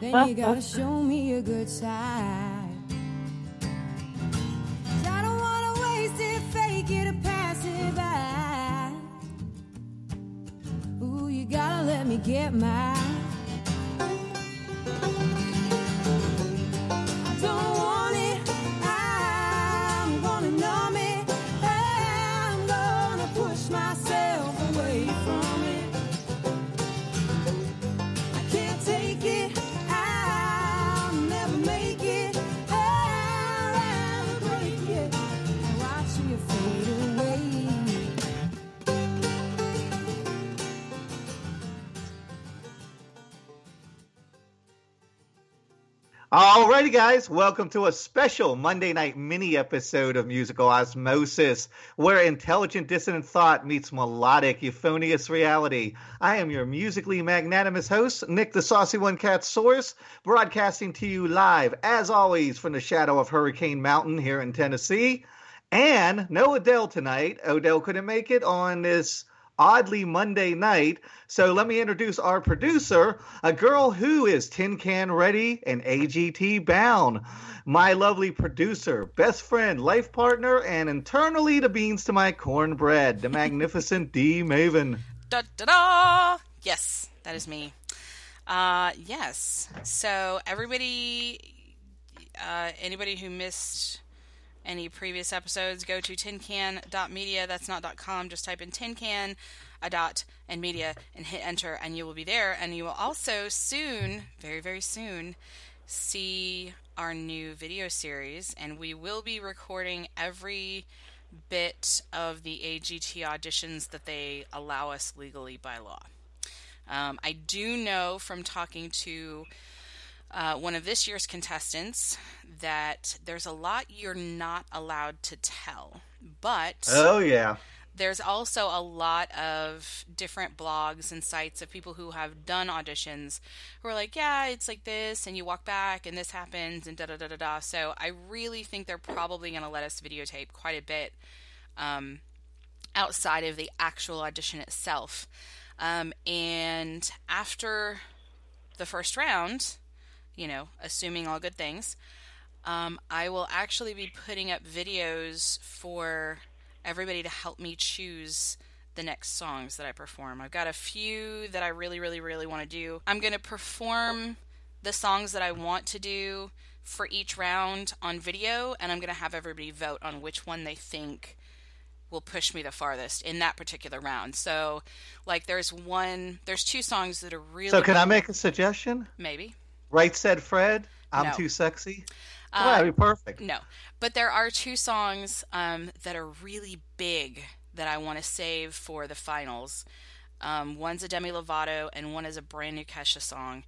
then you gotta show guys, welcome to a special Monday night mini episode of Musical Osmosis, where intelligent dissonant thought meets melodic euphonious reality. I am your musically magnanimous host, Nick the Saucy One Cat Source, broadcasting to you live, as always, from the shadow of Hurricane Mountain here in Tennessee. And no Odell tonight. Odell couldn't make it on this oddly Monday night. So let me introduce our producer, a girl who is tin can ready and AGT bound. My lovely producer, best friend, life partner, and internally the beans to my cornbread, the magnificent D Maven. Da da da! Yes, that is me. Uh, yes. So everybody, uh, anybody who missed any previous episodes, go to tincan.media. That's not .com. Just type in tincan, a dot, and media, and hit enter, and you will be there. And you will also soon, very very soon, see our new video series, and we will be recording every bit of the AGT auditions that they allow us legally by law. Um, I do know from talking to uh, one of this year's contestants that there's a lot you're not allowed to tell, but Oh, yeah. there's also a lot of different blogs and sites of people who have done auditions who are like, yeah, it's like this, and you walk back, and this happens, and da da da da da. So I really think they're probably going to let us videotape quite a bit um, outside of the actual audition itself. Um, and after the first round, you know, assuming all good things, um, I will actually be putting up videos for everybody to help me choose the next songs that I perform. I've got a few that I really, really, really want to do. I'm going to perform the songs that I want to do for each round on video, and I'm going to have everybody vote on which one they think will push me the farthest in that particular round. So, like, there's one, there's two songs that are really. So, can I make a suggestion? Maybe. Right said Fred. I'm No. too sexy. Uh, well, that'd be perfect. No, but there are two songs um, that are really big that I want to save for the finals. Um, one's a Demi Lovato, and one is a brand new Kesha song,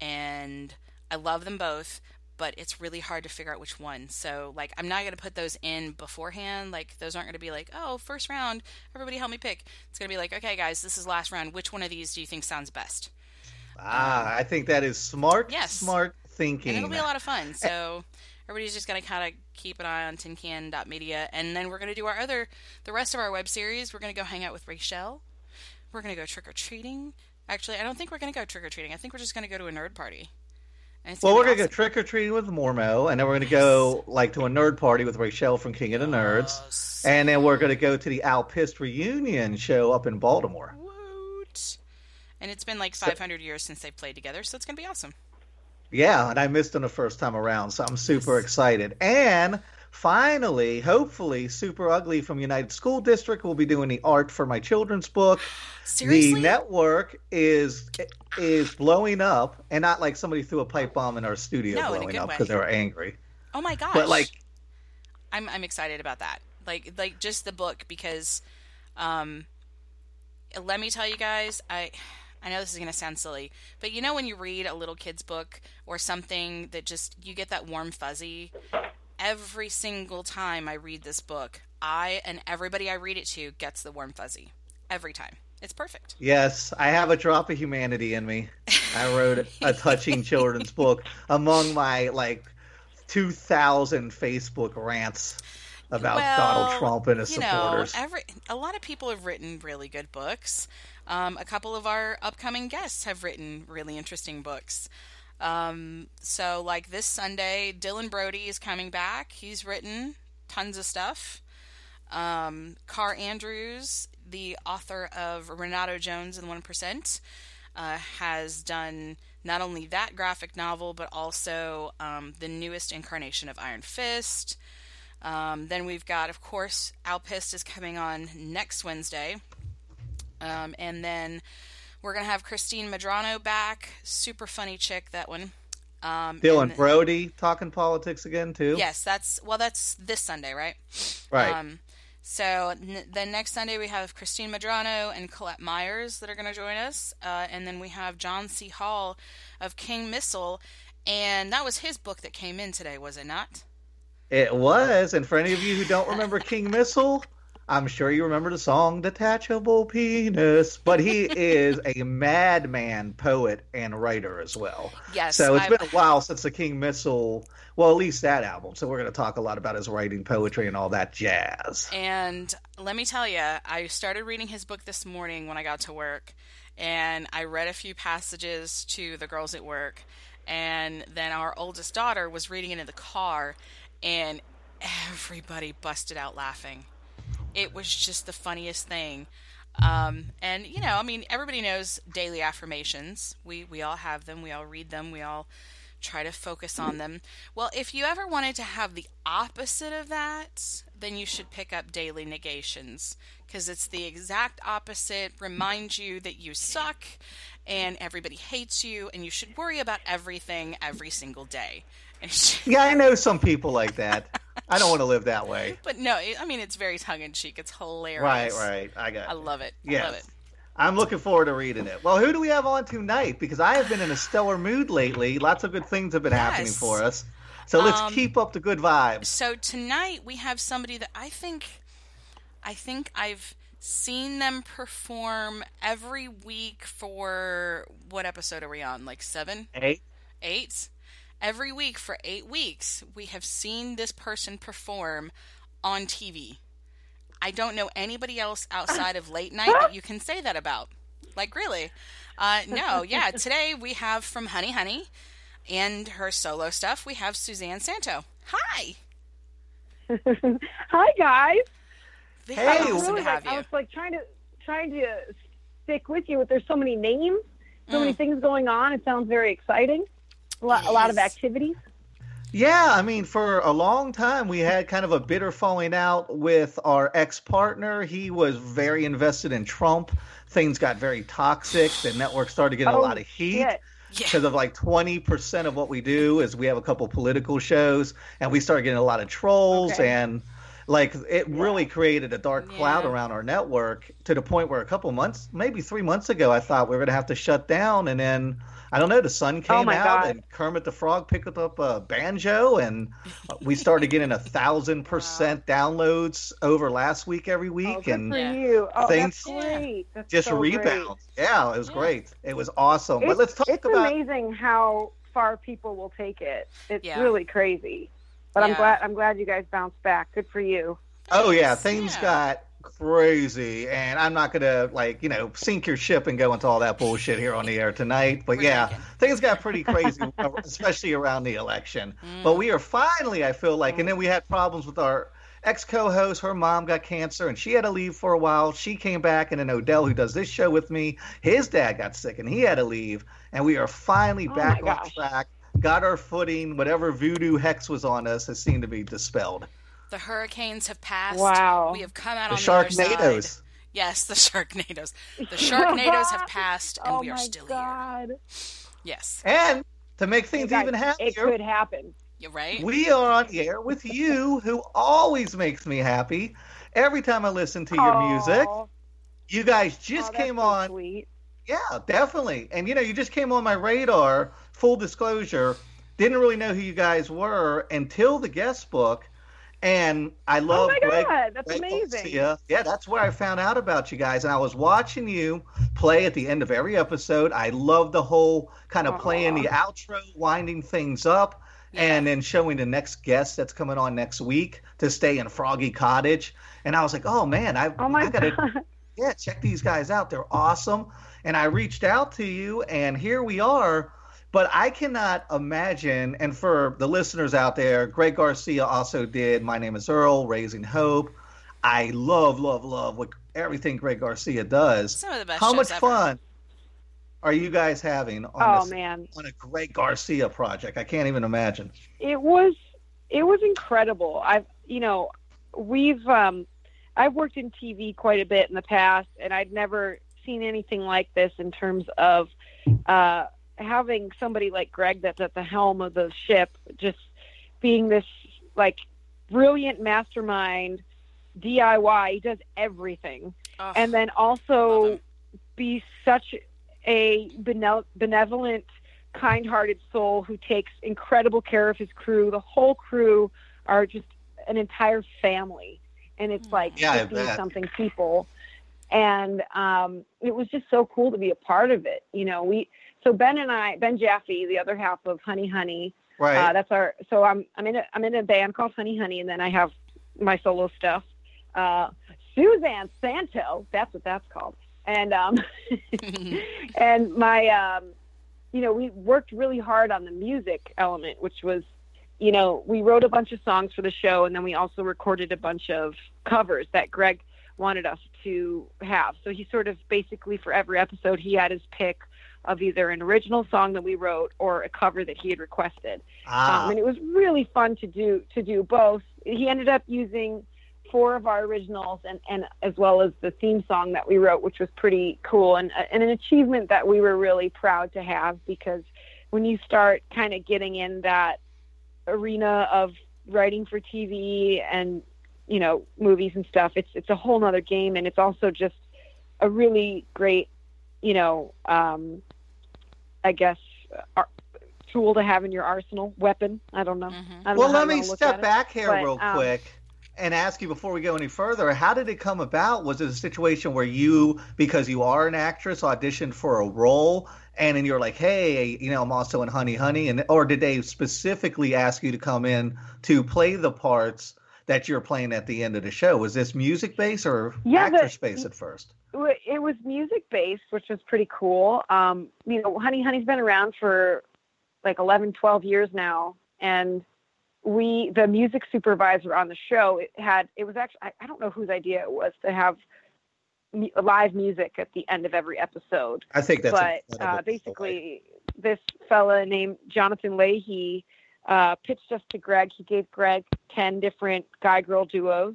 and I love them both. But it's really hard to figure out which one. So, like, I'm not going to put those in beforehand. Like, those aren't going to be like, oh, first round, everybody help me pick. It's going to be like, okay, guys, this is last round. Which one of these do you think sounds best? Ah, I think that is smart, Yes. smart thinking. And it'll be a lot of fun. So everybody's just going to kind of keep an eye on tincan.media. And then we're going to do our other, the rest of our web series. We're going to go hang out with Rachel. We're going to go trick or treating. Actually, I don't think we're going to go trick or treating. I think we're just going to go to a nerd party. And Well, we're gonna gonna go trick or treating with Mormo, and then we're gonna go like to a nerd party with Rachel from King of the Nerds, and then we're gonna go to the Al Pist reunion show up in Baltimore. awesome. And it's been like 500 years since they've played together, so it's going to be awesome. Yeah, and I missed them the first time around, so I'm super excited. And finally, hopefully, Super Ugly from United School District will be doing the art for my children's book. Seriously? The network is is blowing up, and not like somebody threw a pipe bomb in our studio No, blowing up because they were angry. Oh my gosh! But like, I'm I'm excited about that. Like like just the book because um let me tell you guys, I I know this is going to sound silly, but you know when you read a little kid's book or something that just you get that warm fuzzy every single time I read this book, I and everybody I read it to gets the warm fuzzy every time. It's perfect. Yes, I have a drop of humanity in me. I wrote a touching children's book among my like 2,000 Facebook rants about Well, Donald Trump and his you supporters. Know, every a lot of people have written really good books. Um, a couple of our upcoming guests have written really interesting books. Um, so, like this Sunday, Dylan Brody is coming back. He's written tons of stuff. Um, Kaare Andrews, the author of Renato Jones and 1%, uh, has done not only that graphic novel, but also um, the newest incarnation of Iron Fist. Um, then we've got, of course, Al Pist is coming on next Wednesday. Um, and then we're going to have Christine Madrano back. Super funny chick, that one. Um, Dylan and- Brody talking politics again too. Yes, that's, well, that's this Sunday, right? Right. Um, so n- then next Sunday we have Christine Madrano and Colette Myers that are going to join us, uh, and then we have John S. Hall of King Missile, and that was his book that came in today, was it not? It was, and for any of you who don't remember King Missile, I'm sure you remember the song "Detachable Penis." But he is a madman poet and writer as well. Yes. So it's I've- been a while since the King Missile, well, at least that album. So we're going to talk a lot about his writing, poetry, and all that jazz. And let me tell you, I started reading his book this morning when I got to work, and I read a few passages to the girls at work, and then our oldest daughter was reading it in the car, and everybody busted out laughing. It was just the funniest thing. Um, and you know, I mean, everybody knows daily affirmations. We we all have them. We all read them. We all try to focus on them. Well, if you ever wanted to have the opposite of that, then you should pick up daily negations because it's the exact opposite. Reminds you that you suck and everybody hates you, and you should worry about everything every single day. Yeah, I know some people like that. I don't want to live that way. but no, I mean it's very tongue in cheek. It's hilarious. Right, right. I got. I love it. I Yes. love it. I'm looking forward to reading it. Well, who do we have on tonight? Because I have been in a stellar mood lately. Lots of good things have been happening for us. So let's Um, keep up the good vibes. So tonight we have somebody that I think I think I've seen them perform every week for what episode are we on? Like 7? Hey, 8? Every week for 8 weeks we have seen this person perform on TV. I don't know anybody else outside of late night that you can say that about. Like really. Uh, no, yeah, today we have from Honey Honey and her solo stuff, we have Suzanne Santo. Hi. Hi guys. Very Hey, awesome really to have like, I was like trying to trying to stick with you, but there's so many names, so Mm. many things going on. It sounds very exciting. A lot, a lot of activities. Yeah, I mean, for a long time, we had kind of a bitter falling out with our ex partner. He was very invested in Trump. Things got very toxic. The network started getting a Oh, lot of heat. shit. Yeah. because of like 20% of what we do is we have a couple political shows and we started getting a lot of trolls Okay. and like it really created a dark cloud Yeah. around our network to the point where a couple months maybe three months ago i thought we were going to have to shut down and then i don't know the sun oh came Oh out God. and kermit the frog picked up a banjo and uh, we started getting a thousand percent downloads over last week every Oh, week good and for you. Oh, things- that's great. That's just so great. rebound yeah it was Yeah. great it was awesome but let's talk it's about It's amazing how far people will take it. It's Yeah. really crazy. But I'm glad I'm glad you guys bounced back. Good for you. Oh yeah, Thanks. things Yeah. got crazy, and I'm not gonna like you know sink your ship and go into all that bullshit here on the air tonight. But We're yeah, things got pretty crazy, especially around the election. Mm. But we are finally, I feel like, and then we had problems with our ex co-host. Her mom got cancer, and she had to leave for a while. She came back, and then Odell, who does this show with me, his dad got sick, and he had to leave. And we are finally Oh, back on track. Got our footing. Whatever voodoo hex was on us has seemed to be dispelled. The hurricanes have passed. Wow. We have come out The on the other side. Sharknadoes. Yes, the Sharknadoes. The Sharknadoes have passed, and oh we are my still here. Yes. And to make things guys, even it could happen. You're right. we are on air with you, who always makes me happy. Every time I listen to your music, you guys Oh, just that's came so on. Sweet. Yeah, definitely. And you know, you just came on my radar. Full disclosure, didn't really know who you guys were until the guest book. And I love. Oh love my Greg, God, that's Greg amazing. Garcia. Yeah, that's where I found out about you guys. And I was watching you play at the end of every episode. I love the whole kind of playing the outro, winding things up, and then showing the next guest that's coming on next week to stay in Froggy Cottage. And I was like, oh man, I, Oh my I gotta God. yeah, check these guys out. They're awesome. And I reached out to you, and here we are. But I cannot imagine, and for the listeners out there, Greg Garcia also did My Name is Earl, Raising Hope. I love, love, love what everything Greg Garcia does. Some of the best How much ever. fun are you guys having on Oh this, man, on a Greg Garcia project? I can't even imagine. it was it was incredible. I've you know we've um, I've worked in TV quite a bit in the past, and I'd never seen anything like this in terms of uh, having somebody like Greg that's at the helm of the ship, just being this like brilliant mastermind DIY. He does everything, Ugh, and then also be such a benevolent, kind-hearted soul who takes incredible care of his crew. The whole crew are just an entire family, and it's like Yeah, I fifty bet. something people, and um, it was just so cool to be a part of it. You know, we so Ben and I, Ben Jaffe, the other half of Honey Honey, Right. uh, that's our. So I'm I'm in a I'm in a band called Honey Honey, and then I have my solo stuff. Uh, Suzanne Santo, that's what that's called. And um, and my um, you know, we worked really hard on the music element, which was, you know, we wrote a bunch of songs for the show, and then we also recorded a bunch of covers that Greg wanted us to have. So he sort of basically for every episode he had his pick of either an original song that we wrote or a cover that he had requested ah, um, and it was really fun to do to do both. He ended up using four of our originals and, and as well as the theme song that we wrote, which was pretty cool and, uh, and an achievement that we were really proud to have because when you start kind of getting in that arena of writing for TV and you know movies and stuff, it's it's a whole nother game and it's also just a really great you know um, I guess ar- tool to have in your arsenal, weapon. I don't know. Mhm. I don't well, know let me step at it. back here but, real um, quick and ask you before we go any further. How did it come about? Was it a situation where you, because you are an actress, auditioned for a role, and then you're like, "Hey, you know, I'm also in Honey Honey," and or did they specifically ask you to come in to play the parts? That you're playing at the end of the show was this music based or Yeah, the- actress based at first? It was music based, which was pretty cool. Um, you know, Honey Honey's been around for like 11, 12 years now, and we, the music supervisor on the show, it had it was actually I, I don't know whose idea it was to have live music at the end of every episode. I think that's but uh, basically, this fella named Jonathan Leahy uh, pitched us to Greg. He gave Greg ten different guy-girl duos,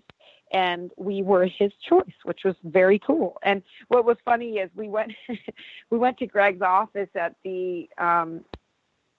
and we were his choice, which was very cool. And what was funny is we went we went to Greg's office at the um,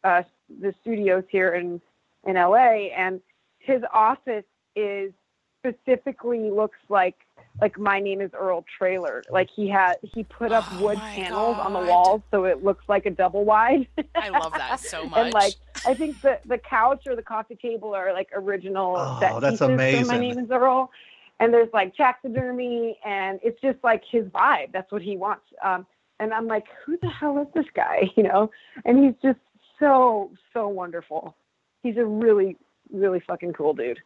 uh, the studios here in in LA, and his office is specifically looks like like my name is Earl trailer. Like he had he put up Oh wood my panels on the walls so it looks like a double wide. I love that so much. and like I think the the couch or the coffee table are like original Oh, set that's pieces from amazing. My name is Earl. And there's like taxidermy and it's just like his vibe. That's what he wants. Um and I'm like, who the hell is this guy? You know? And he's just so, so wonderful. He's a really, really fucking cool dude.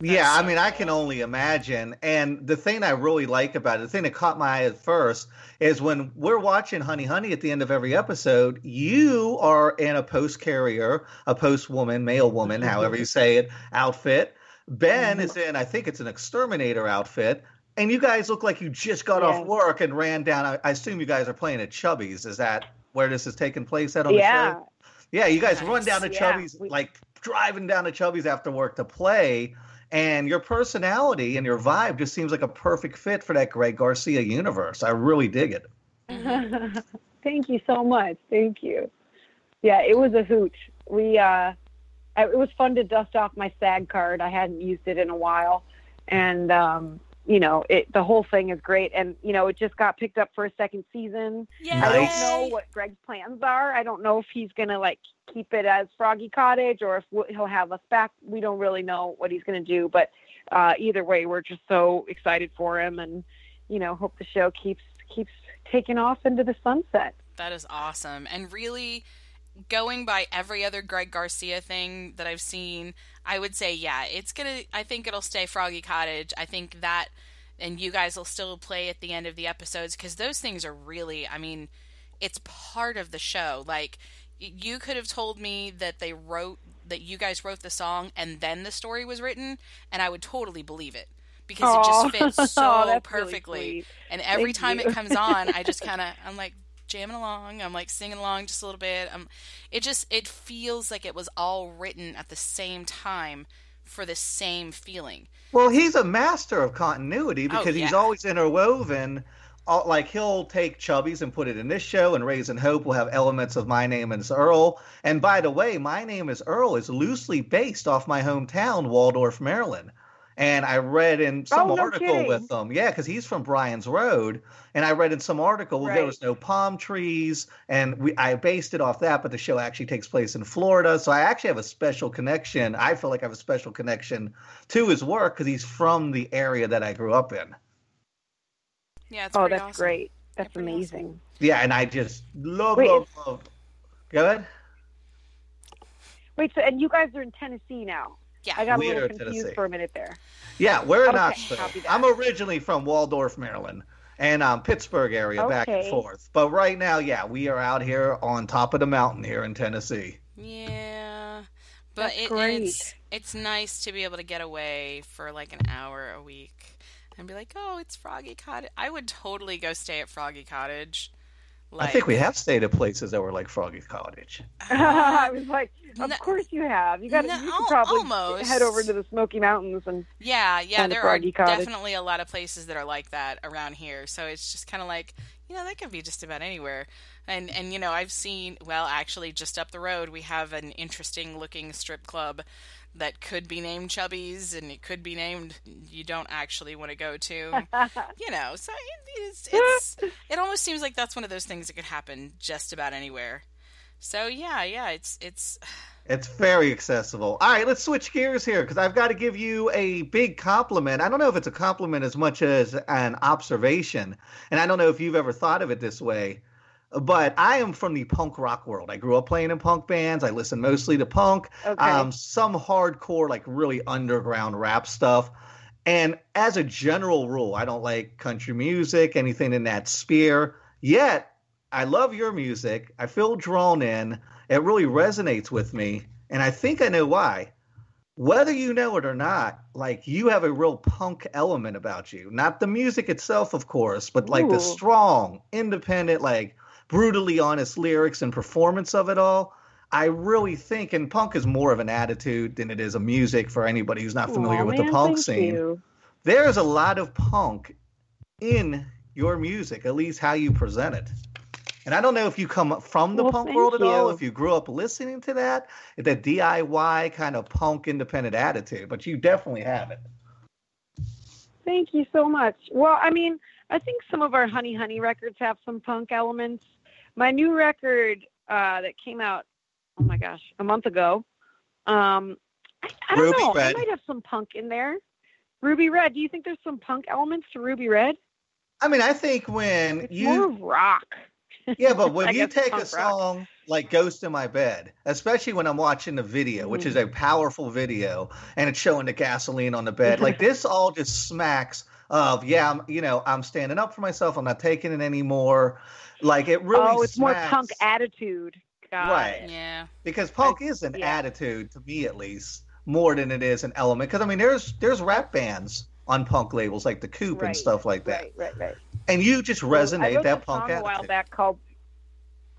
Yeah, I mean, I can only imagine. And the thing I really like about it, the thing that caught my eye at first, is when we're watching Honey Honey at the end of every episode, you are in a post carrier, a post woman, male woman, however you say it, outfit. Ben is in, I think it's an exterminator outfit. And you guys look like you just got off work and ran down. I, I assume you guys are playing at Chubby's. Is that where this is taking place at on the yeah. show? Yeah, you guys run down to Yeah, Chubby's, we- like driving down to Chubby's after work to play. And your personality and your vibe just seems like a perfect fit for that Greg Garcia universe. I really dig it. Thank you so much. Thank you. Yeah, it was a hoot. We uh it was fun to dust off my SAG card. I hadn't used it in a while. And um you know, it the whole thing is great and you know, it just got picked up for a second season. Yay! I don't know what Greg's plans are. I don't know if he's going to like keep it as Froggy Cottage or if he'll have us back. We don't really know what he's going to do, but uh, either way, we're just so excited for him, and you know, hope the show keeps keeps taking off into the sunset. That is awesome. And really going by every other Greg Garcia thing that I've seen, I would say yeah, it's going to I think it'll stay Froggy Cottage. I think that and you guys will still play at the end of the episodes cuz those things are really I mean, it's part of the show. Like you could have told me that they wrote that you guys wrote the song and then the story was written, and I would totally believe it because it just fits Oh, so really perfectly. sweet. and every Thank time you. it comes on, I just kind of I'm like jamming along. I'm like singing along just a little bit. Um, it just it feels like it was all written at the same time for the same feeling. Well, he's a master of continuity because he's yeah. always interwoven. All, like he'll take Chubby's and put it in this show, and Raising Hope will have elements of My Name is Earl. And by the way, My Name is Earl is loosely based off my hometown, Waldorf, Maryland. And I read in some Oh, no article kidding. with him, yeah, because he's from Bryans Road, and I read in some article well, there was no palm trees, and we I based it off that, but the show actually takes place in Florida, so I actually have a special connection. I feel like I have a special connection to his work because he's from the area that I grew up in. Yeah, it's Oh, that's awesome. great. That's pretty awesome. amazing. Yeah, and I just love, Wait, love, love. Go ahead. Wait, so and you guys are in Tennessee now? Yeah. I got a little confused Tennessee. for a minute there. Yeah, we're in Okay, Knoxville. I'm originally from Waldorf, Maryland, and um, Pittsburgh area, back and forth. But right now, yeah, we are out here on top of the mountain here in Tennessee. Yeah, but it, it's it's nice to be able to get away for like an hour a week and be like, oh, it's Froggy Cottage. I would totally go stay at Froggy Cottage. Like, I think we have stayed at places that were like Froggy Cottage. I was like, of No- course you have. You got to no, you al- should probably almost. head over to the Smoky Mountains and Yeah, yeah, Kind of there are Cottage. definitely a lot of places that are like that around here. So it's just kind of like, you know, that could be just about anywhere. And and you know, I've seen well, actually just up the road we have an interesting looking strip club that could be named Chubby's and it could be named you don't actually want to go to. you know, so it, it's it's it almost seems like that's one of those things that could happen just about anywhere. So yeah, yeah, it's it's It's very accessible. All right, let's switch gears here because I've got to give you a big compliment. I don't know if it's a compliment as much as an observation, and I don't know if you've ever thought of it this way. But I am from the punk rock world. I grew up playing in punk bands. I listen mostly to punk, Okay. um, some hardcore, like really underground rap stuff. And as a general rule, I don't like country music, anything in that sphere. Yet, I love your music. I feel drawn in. It really resonates with me. And I think I know why. Whether you know it or not, like you have a real punk element about you. Not the music itself, of course, but like the strong, independent, like brutally honest lyrics and performance of it all. I really think, and punk is more of an attitude than it is a music for anybody who's not familiar Aw, with man, the punk scene you. there's a lot of punk in your music, at least how you present it. And I don't know if you come from the Well, punk world at all, if you grew up listening to that, that DIY kind of punk independent attitude, but you definitely have it. Thank you so much. Well, I mean, I think some of our Honey Honey records have some punk elements. My new record uh, that came out, oh my gosh, a month ago. Um, I, I don't Ruby know. Red. I might have some punk in there. Ruby Red. Do you think there's some punk elements to Ruby Red? I mean, I think when It's you more rock. Yeah, but when you take a punk rock. song like Ghost in My Bed, especially when I'm watching the video, which is a Mm. powerful video, and it's showing the gasoline on the bed, like this all just smacks of, yeah, I'm, you know, I'm standing up for myself. I'm not taking it anymore. Like it really oh, it's more punk attitude. Got Right. it. yeah. because punk is an yeah. attitude to me at least more than it is an element. Because I mean, there's there's rap bands on punk labels like the Coup and stuff like that, Right, right, right. And you just Well, I resonate wrote that a punk song a while back called.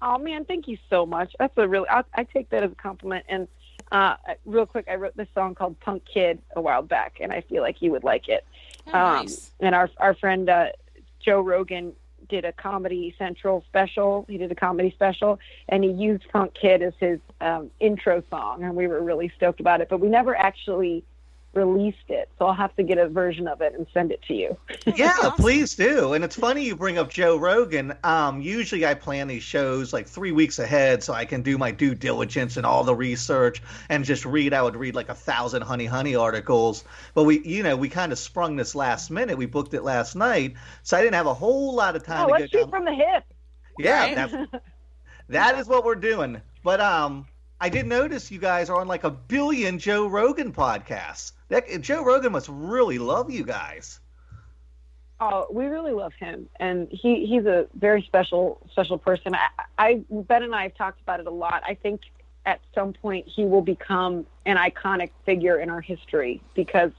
Oh man, thank you so much. That's a really. I, I take that as a compliment. And uh, real quick, I wrote this song called "Punk Kid" a while back, and I feel like you would like it. Oh, Um, nice. And our our friend uh, Joe Rogan did a Comedy Central special. He did a comedy special, and he used "Punk Kid" as his um, intro song, and we were really stoked about it. But we never actually released it, so I'll have to get a version of it and send it to you. Yeah, awesome. please do. And it's funny you bring up Joe Rogan. Um, usually I plan these shows like three weeks ahead so I can do my due diligence and all the research and just read. I would read like a thousand Honey Honey articles. But we, you know, we kind of sprung this last minute. We booked it last night, so I didn't have a whole lot of time Oh, to let's go shoot down. from the hip. yeah, Right? that's, that is what we're doing. But um, I did notice you guys are on like a billion Joe Rogan podcasts. That Joe Rogan must really love you guys. Oh, we really love him, and he he's a very special special person. I, I Ben and I have talked about it a lot. I think at some point he will become an iconic figure in our history because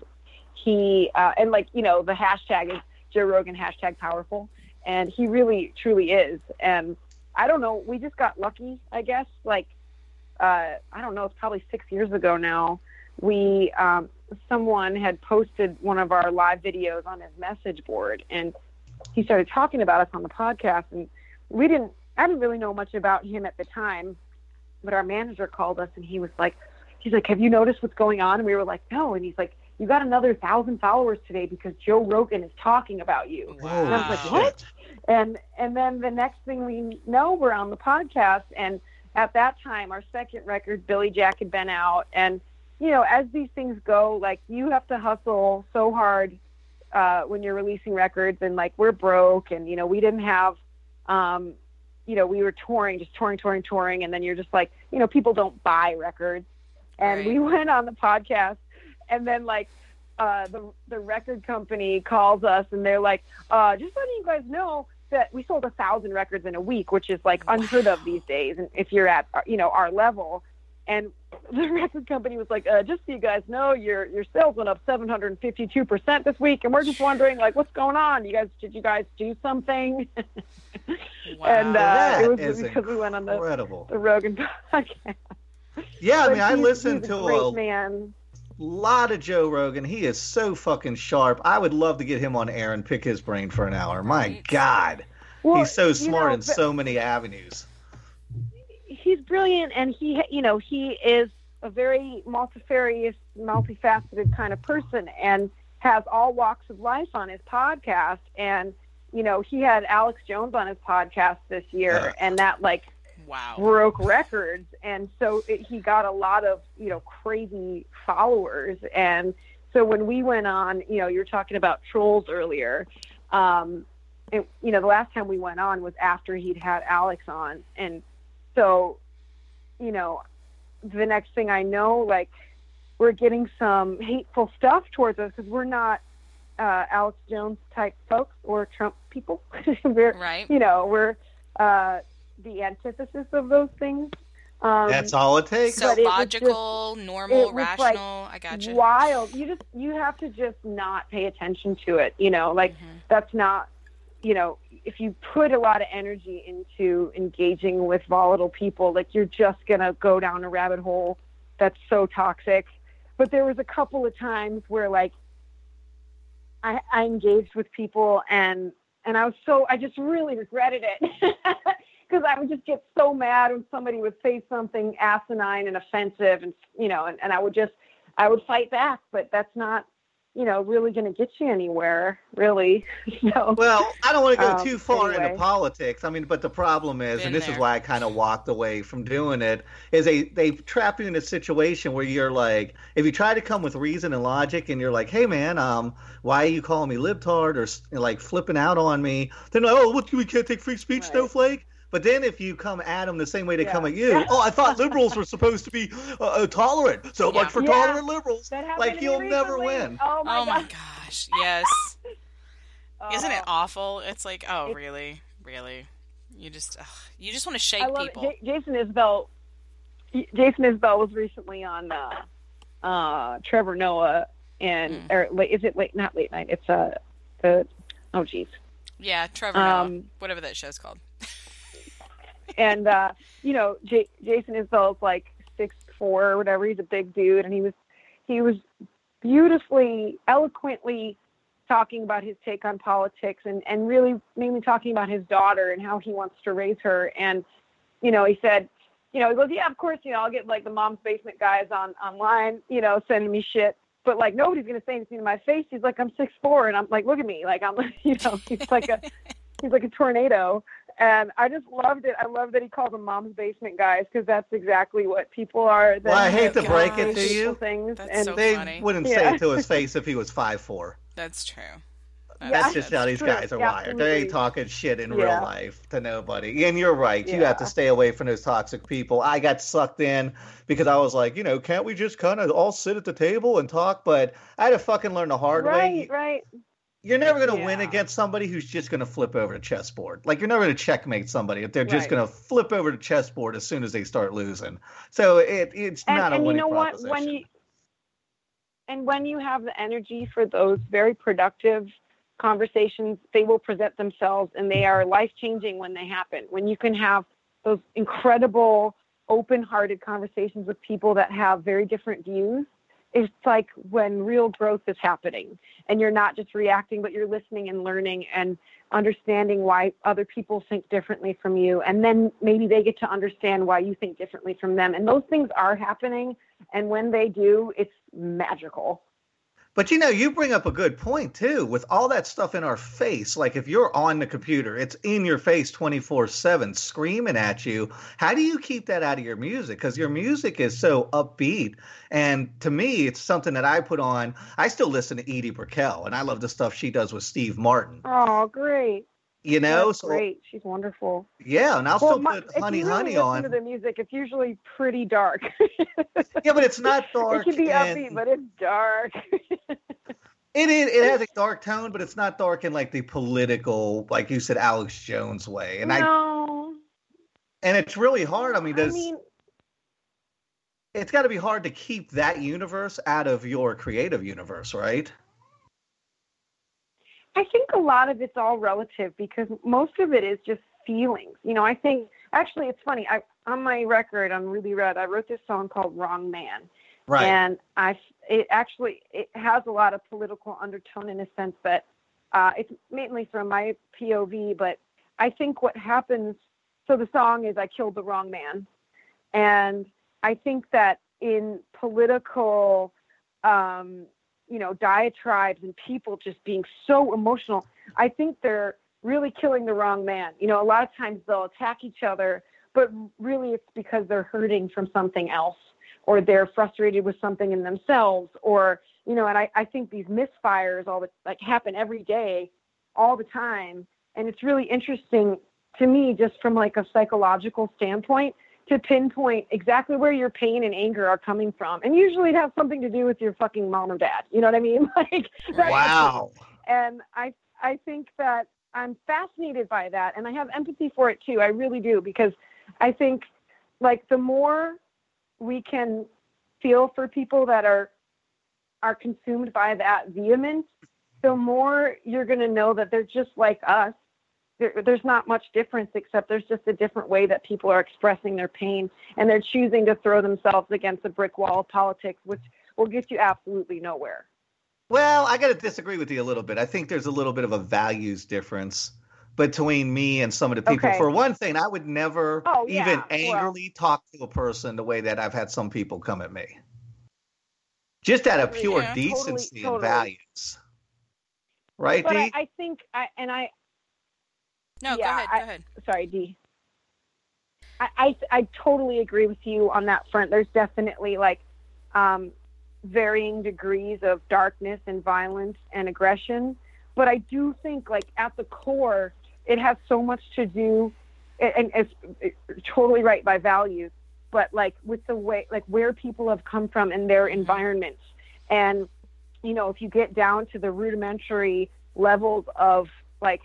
he uh, and like you know the hashtag is Joe Rogan hashtag powerful, and he really truly is. And I don't know, we just got lucky, I guess. Like uh, I don't know, it's probably six years ago now. We um, someone had posted one of our live videos on his message board, and he started talking about us on the podcast. And we didn't, I didn't really know much about him at the time, but our manager called us, and he was like, he's like, "Have you noticed what's going on?" And we were like, "No." And he's like, "You got another thousand followers today because Joe Rogan is talking about you." Wow. And I was like, "What?" And and then the next thing we know, we're on the podcast, and at that time, our second record, Billy Jack, had been out, and you know, as these things go, like you have to hustle so hard uh, when you're releasing records, and like we're broke, and you know, we didn't have, um, you know, we were touring, just touring, touring, touring, and then you're just like, you know, people don't buy records, and Right. we went on the podcast, and then like. Uh, the the record company calls us and they're like, uh, just letting you guys know that we sold a thousand records in a week, which is like unheard of these days. And if you're at you know our level, and the record company was like, uh, just so you guys know, your your sales went up 752 percent this week, and we're just wondering like what's going on. You guys, did you guys do something? Wow. and uh, it was is because we went on the, incredible. the Rogan podcast. Yeah, I But mean, I listened he's to a great a man. Lot of Joe Rogan. He is so fucking sharp. I would love to get him on air and pick his brain for an hour. My Right. God, Well, he's so you smart know, in so many avenues. he's brilliant and he you know he is a very multifarious multifaceted kind of person and has all walks of life on his podcast and you know he had alex jones on his podcast this year Uh. and that like wow. broke records and so it, he got a lot of you know crazy followers and so when we went on you know you were talking about trolls earlier um you know the last time we went on was after he'd had alex on and so you know the next thing i know like we're getting some hateful stuff towards us because we're not uh, alex jones type folks or trump people we're Right. you know we're uh, the antithesis of those things. Um, That's all it takes. So but it was just- logical, normal, it was, like, rational. I got you. wild. You just you have to just not pay attention to it. You know, like Mhm. that's not. You know, if you put a lot of energy into engaging with volatile people, like you're just gonna go down a rabbit hole that's so toxic. But there was a couple of times where like I, I engaged with people and and I was so I just really regretted it because I would just get so mad when somebody would say something asinine and offensive and you know and, and I would just I would fight back but that's not you know really going to get you anywhere really so Well, I don't want to go Um, too far anyway. into politics. I mean, but the problem is, Been and this is why I kind of walked away from doing it, is they they trap you in a situation where you're like, if you try to come with reason and logic, and you're like, hey man, um, why are you calling me libtard or like flipping out on me? Then like, oh, what we can't take free speech, Right. snowflake. But then if you come at them the same way they Yeah. come at you, Yeah. oh, I thought liberals were supposed to be uh, uh, tolerant. So Yeah. much for Yeah. tolerant liberals. Like you'll never win. oh my, Oh my gosh. Yes. Isn't it Oh. awful? It's like, oh, It's- really? Really? You just, ugh, you just want to shake I love people. J- Jason Isbell. Jason Isbell was recently on uh, uh, Trevor Noah, and Mm. or late, is it late? Not late night. It's uh, the oh geez. yeah, Trevor Noah, Um, whatever that show's called. And uh, you know, J- Jason Isbell is like six four or whatever. He's a big dude, and he was he was beautifully, eloquently talking about his take on politics, and and really mainly talking about his daughter and how he wants to raise her. And you know, he said. You know, he goes, yeah, of course, you know, I'll get like the mom's basement guys on online, you know, sending me shit, but like nobody's gonna say anything to my face. He's like, I'm six four, and I'm like, look at me, like I'm, you know, he's like a, he's like a tornado, and I just loved it. I love that he called them mom's basement guys because that's exactly what people are. Well, I hate to break it to you. Things That's and so They funny. wouldn't say it to his face if he was five four. That's true. That's just how these true. guys are Yeah, wired. They ain't talking shit in Yeah. real life to nobody. And you're right. You have to stay away from those toxic people. I got sucked in because I was like, you know, can't we just kind of all sit at the table and talk? But I had to fucking learn the hard right, way. Right, right. You're never going to win against somebody who's just going to flip over the chessboard. Like you're never going to checkmate somebody if they're just Right. going to flip over the chessboard as soon as they start losing. So it, it's and, not a and you winning know what when you and when you have the energy for those very productive conversations they will present themselves and they are life changing when they happen when you can have those incredible open hearted conversations with people that have very different views it's like when real growth is happening and you're not just reacting but you're listening and learning and understanding why other people think differently from you. And then maybe they get to understand why you think differently from them. And those things are happening. And when they do it's magical But you know, you bring up a good point too. With all that stuff in our face, like if you're on the computer, it's in your face 24 7, screaming at you. How do you keep that out of your music? Because your music is so upbeat. And to me, it's something that I put on. I still listen to Edie Brickell, and I love the stuff she does with Steve Martin. oh great You know, That's so great she's wonderful yeah, and I'll well, still my, put Honey really Honey on. to the music it's usually pretty dark Yeah, but it's not dark. it can be and- upbeat but it's dark It is. It has a dark tone, but it's not dark in like the political, like you said, Alex Jones way. And I and it's really hard. I mean, I does mean it's got to be hard to keep that universe out of your creative universe, right? I think a lot of it's all relative because most of it is just feelings. You know, I think actually it's funny. I on my record on Ruby Red, I wrote this song called Wrong Man. Right. And I it actually it has a lot of political undertone in a sense that uh, it's mainly from my POV, but I think what happens so the song is I killed the wrong man. And I think that in political um, you know, diatribes and people just being so emotional, I think they're really killing the wrong man. You know, a lot of times they'll attack each other, but really it's because they're hurting from something else or they're frustrated with something in themselves or, you know, and I, I think these misfires all the like happen every day, all the time. And it's really interesting to me just from like a psychological standpoint to pinpoint exactly where your pain and anger are coming from. And usually it has something to do with your fucking mom or dad. You know what I mean? Like wow. and I I think that I'm fascinated by that and I have empathy for it too. I really do because I think like the more we can feel for people that are are consumed by that vehemence, the more you're going to know that they're just like us. There, there's not much difference except there's just a different way that people are expressing their pain and they're choosing to throw themselves against a brick wall of politics, which will get you absolutely nowhere. Well, I got to disagree with you a little bit. I think there's a little bit of a values difference between me and some of the people. Okay. For one thing, I would never Oh, even yeah, well- angrily talk to a person the way that I've had some people come at me. Just out of pure Yeah, totally, decency and values. Right, But? I, I think I and I No, Yeah, go ahead. I- go ahead. sorry, D. I, I I totally agree with you on that front. There's definitely like um, varying degrees of darkness and violence and aggression, but I do think like at the core, it has so much to do, and and it's, it's totally right by values, but like with the way like where people have come from and their environments, and you know if you get down to the rudimentary levels of like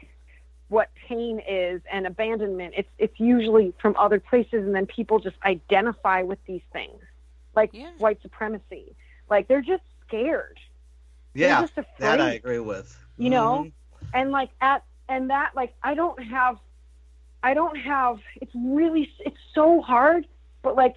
what pain is and abandonment it's it's usually from other places and then people just identify with these things like Yeah. white supremacy like they're just scared yeah, just afraid. that I agree with. You know? Mhm. and like at and that like i don't have i don't have it's really it's so hard but like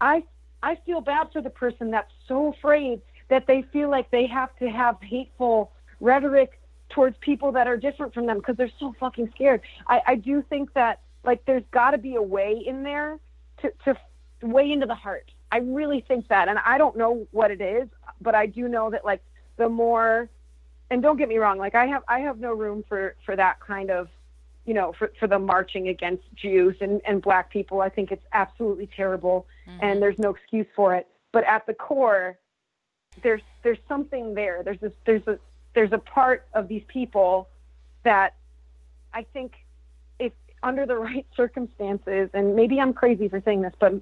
i i feel bad for the person that's so afraid that they feel like they have to have hateful rhetoric towards people that are different from them because they're so fucking scared. I i do think that like there's got to be a way in there to to way into the heart. I really think that and i don't know what it is but i do know that like the more and don't get me wrong like i have i have no room for for that kind of you know for for the marching against jews and and black people. I think it's absolutely terrible mm-hmm. and there's no excuse for it. But at the core there's there's something there. There's this there's a there's a part of these people that i think if under the right circumstances and maybe i'm crazy for saying this but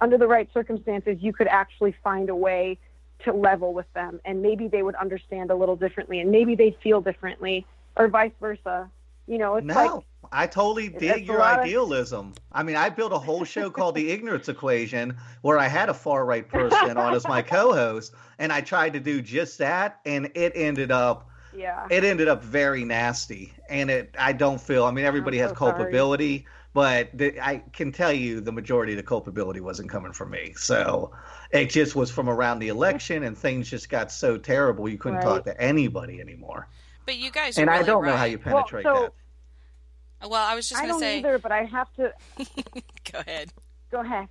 under the right circumstances you could actually find a way to level with them. And maybe they would understand a little differently and maybe they feel differently or vice versa. You know it's no, like I totally dig your lot of- idealism. I mean, I built a whole show called The Ignorance Equation where I had a far right person on as my co-host, and I tried to do just that, and it ended up yeah it ended up very nasty. And it I don't feel. I mean, everybody has so sorry. culpability, but the, I can tell you the majority of the culpability wasn't coming from me. So it just was from around the election, and things just got so terrible you couldn't talk to anybody anymore. But you guys are And I don't know how right. you Well, penetrate so- that. Well, I was just i going to don't either but i have to Go ahead. go ahead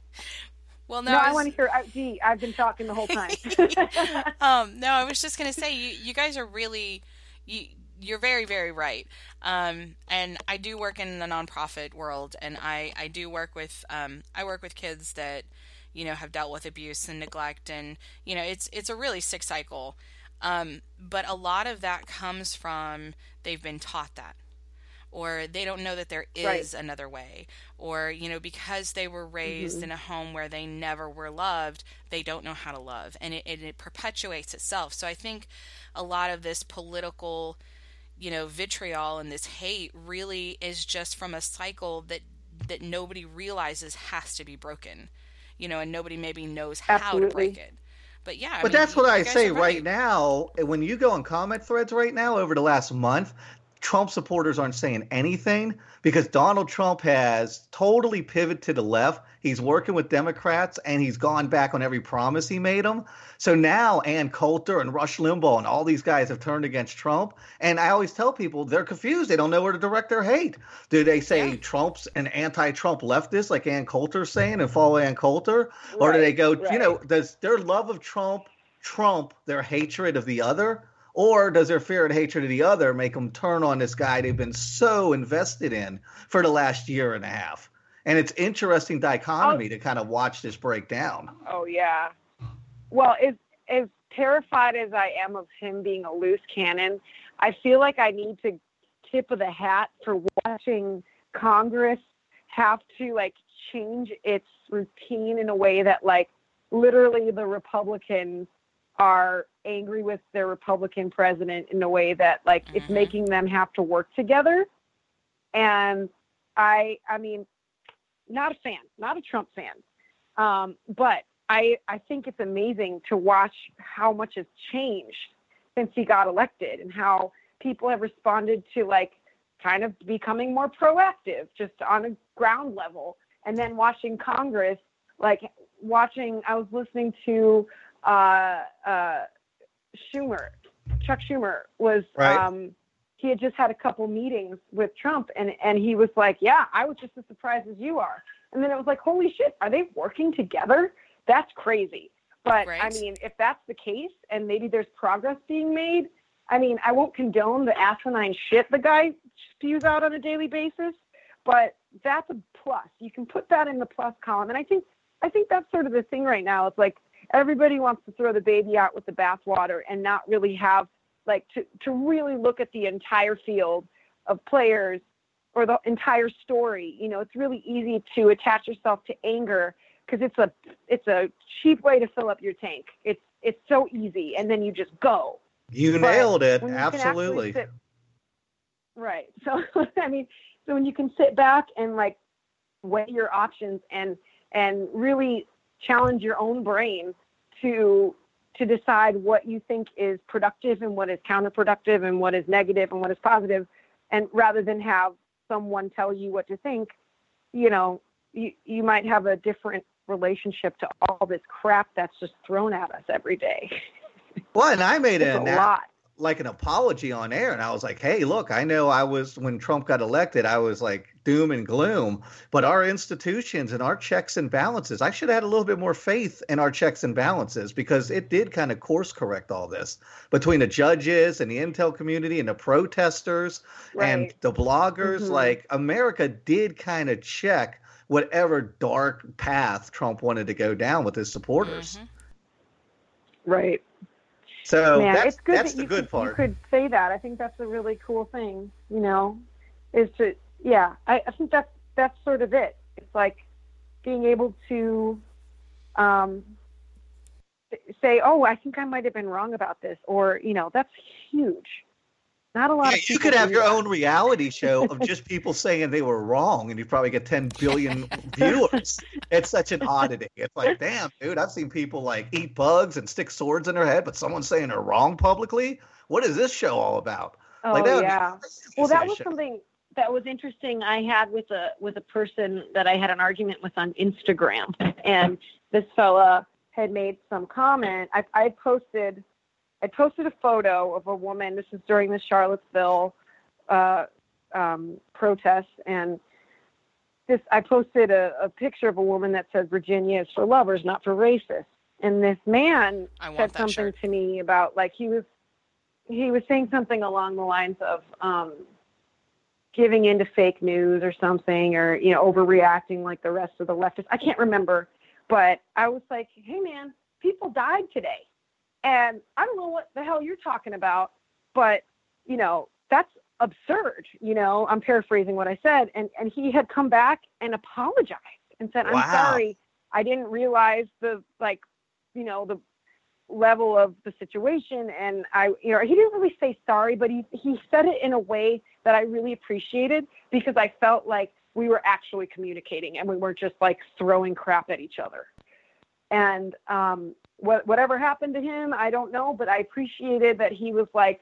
Well, no, no, I was- want to hear I, gee i've been talking the whole time um, no, I was just gonna say you you guys are really you you're very very right. Um, and I do work in the nonprofit world, and I I do work with um, I work with kids that you know have dealt with abuse and neglect, and you know it's it's a really sick cycle. Um, but a lot of that comes from they've been taught that or they don't know that there is Right. another way or you know because they were raised mm-hmm. in a home where they never were loved they don't know how to love and it, it, it perpetuates itself so i think a lot of this political you know vitriol and this hate really is just from a cycle that that nobody realizes has to be broken you know and nobody maybe knows how to break it but yeah I But mean, that's what I say are right. now. When you go on comment threads right now over the last month, Trump supporters aren't saying anything because Donald Trump has totally pivoted to the left. He's working with Democrats and he's gone back on every promise he made them. So now Ann Coulter and Rush Limbaugh and all these guys have turned against Trump. And I always tell people they're confused. They don't know where to direct their hate. Do they say Yeah. Trump's an anti-Trump leftist like Ann Coulter's saying and follow Ann Coulter? Or do they Right, go, you know, does their love of Trump trump their hatred of the other? Or does their fear and hatred of the other make them turn on this guy they've been so invested in for the last year and a half? And it's interesting dichotomy oh. to kind of watch this break down. Oh yeah. Well, as as terrified as I am of him being a loose cannon, I feel like I need to tip of the hat for watching Congress have to like change its routine in a way that like literally the Republicans are angry with their Republican president in a way that like it's Mhm. making them have to work together. And I I mean not a fan, not a Trump fan. Um, but I, I think it's amazing to watch how much has changed since he got elected and how people have responded to like kind of becoming more proactive just on a ground level. And then watching Congress, like watching, I was listening to uh, uh, Schumer, Chuck Schumer was, Right. um, he had just had a couple meetings with Trump and, and he was like, yeah, I was just as surprised as you are. And then it was like, holy shit, are they working together? That's crazy. But I mean, if that's the case and maybe there's progress being made, I mean, I won't condone the asinine shit the guy spews out on a daily basis, but that's a plus. You can put that in the plus column. And I think I think that's sort of the thing right now. It's like everybody wants to throw the baby out with the bathwater and not really have like to, to really look at the entire field of players or the entire story. You know, it's really easy to attach yourself to anger because it's a it's a cheap way to fill up your tank. It's it's so easy, and then you just go. You But nailed it. you Absolutely. sit- right. So I mean, so when you can sit back and like weigh your options and and really challenge your own brain to to decide what you think is productive and what is counterproductive and what is negative and what is positive. And rather than have someone tell you what to think you know you you might have a different relationship to all this crap that's just thrown at us every day. Well, and I made it's a, a lot like an apology on air, and I was like, "Hey, look, I know I was when Trump got elected, I was like doom and gloom, but our institutions and our checks and balances, I should have had a little bit more faith in our checks and balances because it did kind of course correct all this between the judges and the intel community and the protesters and the bloggers. Mhm. Like America did kind of check whatever dark path Trump wanted to go down with his supporters. Mhm. right So Man, that's it's good that's that the you good could, part. You could say that. I think that's a really cool thing. You know, is to yeah. I, I think that's that's sort of it. It's like being able to um, say, "Oh, I think I might have been wrong about this," or you know, that's huge. Not a lot Yeah, of you could have your that. own reality show of just people saying they were wrong, and you'd probably get 10 billion viewers. It's such an oddity. It's like, damn, dude, I've seen people like eat bugs and stick swords in their head, but someone's saying they're wrong publicly. What is this show all about? Oh like, that yeah. Well, that was show. something that was interesting. I had with a with a person that I had an argument with on Instagram, and this fella had made some comment. I, I posted, I posted a photo of a woman. This is during the Charlottesville uh, um, protests, and this I posted a, a picture of a woman that said Virginia is for lovers, not for racists. And this man said something shirt. to me about like he was he was saying something along the lines of um giving into fake news or something or you know overreacting like the rest of the leftists i can't remember but i was like hey man people died today and i don't know what the hell you're talking about but you know that's absurd you know? I'm paraphrasing what i said and and he had come back and apologized and said i'm sorry. I didn't realize the like you know the level of the situation and i you know he didn't really say sorry but he he said it in a way that i really appreciated because i felt like we were actually communicating and we weren't just like throwing crap at each other and um what, whatever happened to him i don't know but i appreciated that he was like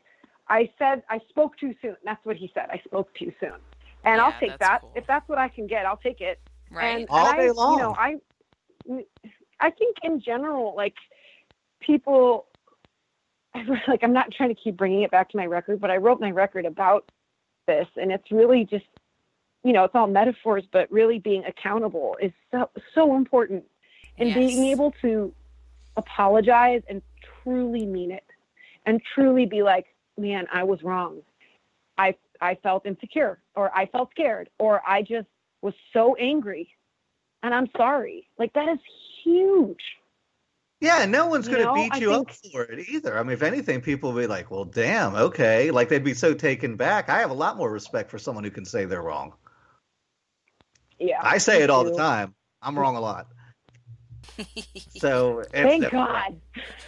i said i spoke too soon that's what he said i spoke too soon and i'll take that cool. if that's what i can get i'll take it Right. and, All and day I, long. You know, I, I think in general, like people, like I'm not trying to keep bringing it back to my record, but I wrote my record about this, and it's really just, you know, it's all metaphors, but really being accountable is so so important, and being able to apologize and truly mean it, and truly be like, man, I was wrong. I I felt insecure, or I felt scared, or I just was so angry and I'm sorry. Like that is huge. Yeah, no one's going to know, beat I you up for it either. I mean, if anything, people will be like, well, damn, okay. Like they'd be so taken back. I have a lot more respect for someone who can say they're wrong. Yeah. I say it all the time. I'm wrong a lot. So Thank. God.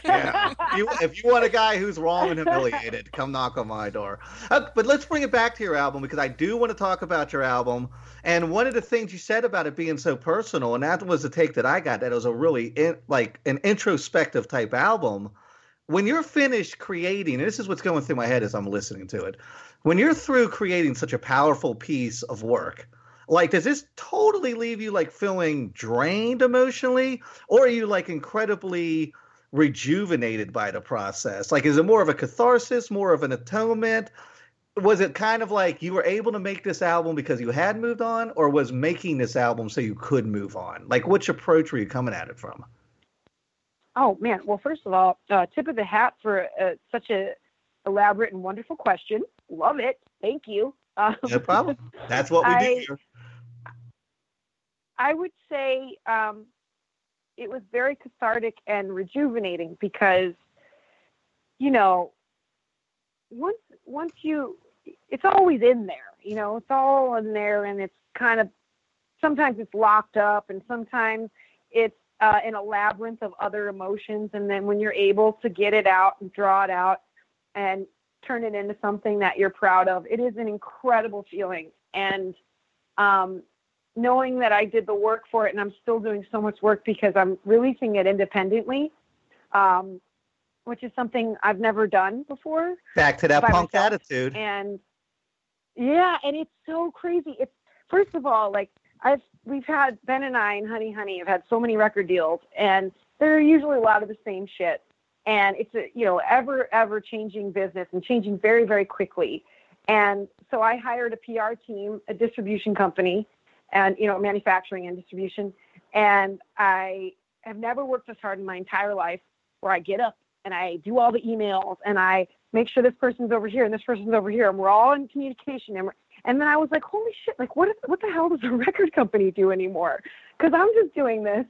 yeah. You, if you want a guy who's wrong and humiliated, come knock on my door. Uh, but let's bring it back to your album because I do want to talk about your album. And one of the things you said about it being so personal, and that was the take that I got, that it was a really in, like an introspective type album. When you're finished creating, and this is what's going through my head as I'm listening to it. When you're through creating such a powerful piece of work, like does this totally leave you like feeling drained emotionally, or are you like incredibly rejuvenated by the process? Like, is it more of a catharsis, more of an atonement? Was it kind of like you were able to make this album because you had moved on, or was making this album so you could move on? Like, which approach were you coming at it from? Oh man. Well, first of all, uh, tip of the hat for uh, such a elaborate and wonderful question. Love it. Thank you. Um, No problem. That's what we do here. I would say um, it was very cathartic and rejuvenating because, you know, once once you, it's always in there. You know, it's all in there, and it's kind of sometimes it's locked up, and sometimes it's uh, in a labyrinth of other emotions. And then when you're able to get it out and draw it out and turn it into something that you're proud of, it is an incredible feeling. And um, knowing that I did the work for it and I'm still doing so much work because I'm releasing it independently, um, which is something I've never done before. Back to that punk myself. attitude. And yeah, and it's so crazy. It's first of all, like I've we've had Ben and I and Honey Honey have had so many record deals and they're usually a lot of the same shit. And it's a you know, ever, ever changing business and changing very, very quickly. And so I hired a PR team, a distribution company, and you know, manufacturing and distribution. And I have never worked as hard in my entire life where I get up and I do all the emails and I make sure this person's over here and this person's over here and we're all in communication and and then I was like, holy shit, like what is, what the hell does a record company do anymore? Because I'm just doing this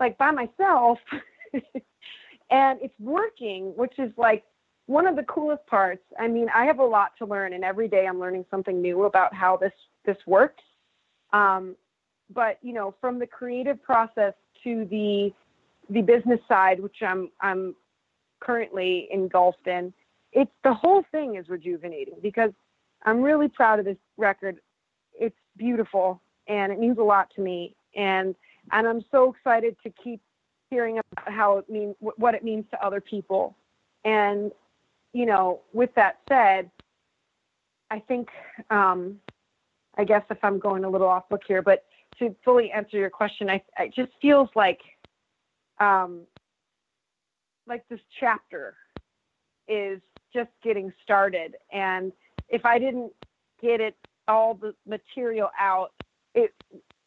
like by myself, and it's working, which is like one of the coolest parts. I mean, I have a lot to learn, and every day I'm learning something new about how this this works. Um, but you know, from the creative process to the the business side, which I'm I'm currently engulfed in, it's the whole thing is rejuvenating because I'm really proud of this record. It's beautiful and it means a lot to me, and and I'm so excited to keep hearing about how it means what it means to other people, and you know, with that said, I think um, I guess if I'm going a little off book here, but to fully answer your question, I it just feels like um, like this chapter is just getting started, and if I didn't get it all the material out, it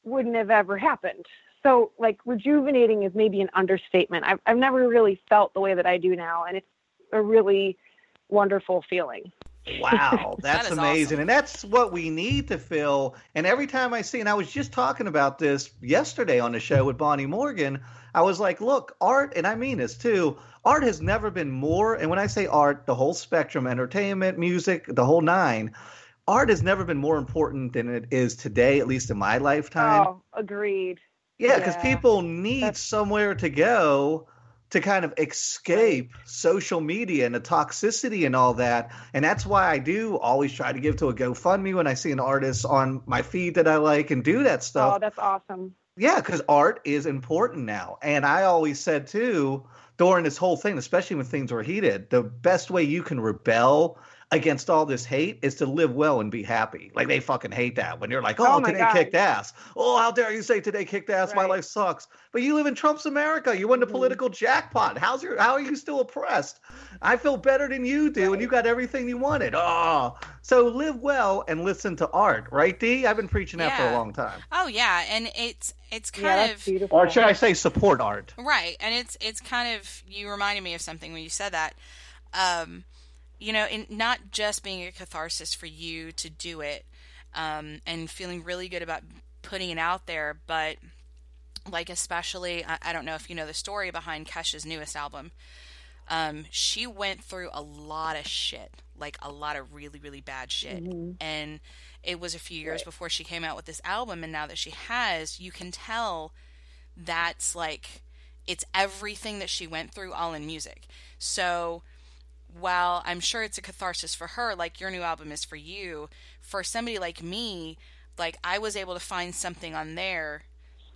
wouldn't have ever happened. So like rejuvenating is maybe an understatement. I've I've never really felt the way that I do now, and it's a really wonderful feeling. Wow, that's That amazing. awesome. And that's what we need to fill. And every time I see, and I was just talking about this yesterday on the show with Bonnie Morgan, I was like, look, art, and I mean this too, art has never been more, and when I say art, the whole spectrum, entertainment, music, the whole nine, art has never been more important than it is today, at least in my lifetime. Oh, agreed. Yeah, because Yeah. people need That's- somewhere to go to kind of escape social media and the toxicity and all that. And that's why I do always try to give to a GoFundMe when I see an artist on my feed that I like and do that oh, stuff. Oh, that's awesome. Yeah, because art is important now. And I always said too, during this whole thing, especially when things were heated, the best way you can rebel against all this hate is to live well and be happy. Like they fucking hate that when you're like, oh, Oh today God. kicked ass. Oh, how dare you say today kicked ass? My life sucks. But you live in Trump's America. You won the Mhm. political jackpot. How's your? How are you still oppressed? I feel better than you do, and you got everything you wanted. Oh, so live well and listen to art, right, D? I've been preaching that for a long time. Oh yeah, and it's it's kind Yeah, of beautiful. Or should I say support art? Right, and it's it's kind of you reminded me of something when you said that. Um, you know, in not just being a catharsis for you to do it, um, and feeling really good about putting it out there, but like especially, I, I don't know if you know the story behind Kesha's newest album. Um, she went through a lot of shit, like a lot of really, really bad shit. And it was a few years before she came out with this album. And now that she has, you can tell that's like, it's everything that she went through all in music. So while I'm sure it's a catharsis for her, like your new album is for you, for somebody like me, like I was able to find something on there